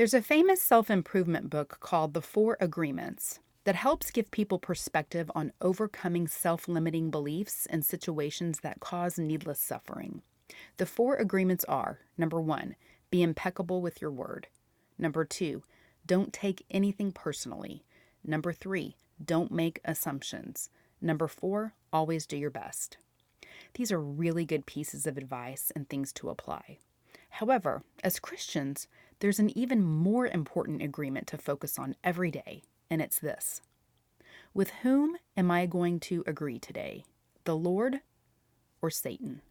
There's a famous self improvement book called The Four Agreements that helps give people perspective on overcoming self limiting beliefs and situations that cause needless suffering. The four agreements are number one, be impeccable with your word. Number two, don't take anything personally. Number three, don't make assumptions. Number four, always do your best. These are really good pieces of advice and things to apply. However, as Christians, there's an even more important agreement to focus on every day, and it's this With whom am I going to agree today? The Lord or Satan?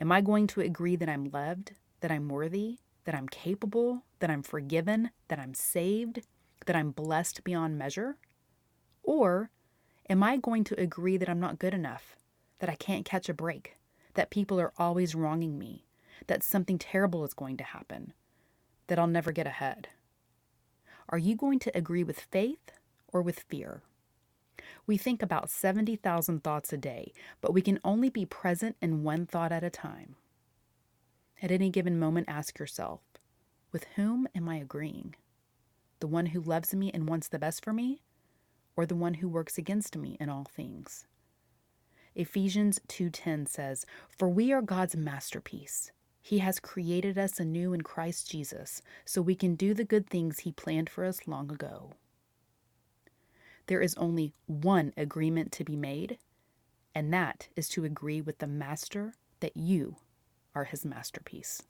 Am I going to agree that I'm loved, that I'm worthy, that I'm capable, that I'm forgiven, that I'm saved, that I'm blessed beyond measure? Or am I going to agree that I'm not good enough, that I can't catch a break, that people are always wronging me, that something terrible is going to happen, that I'll never get ahead? Are you going to agree with faith or with fear? We think about 70,000 thoughts a day, but we can only be present in one thought at a time. At any given moment, ask yourself with whom am I agreeing? The one who loves me and wants the best for me, or the one who works against me in all things? Ephesians 2:10 says, "For we are God's masterpiece. He has created us anew in Christ Jesus, so we can do the good things he planned for us long ago." There is only one agreement to be made, and that is to agree with the master that you are his masterpiece.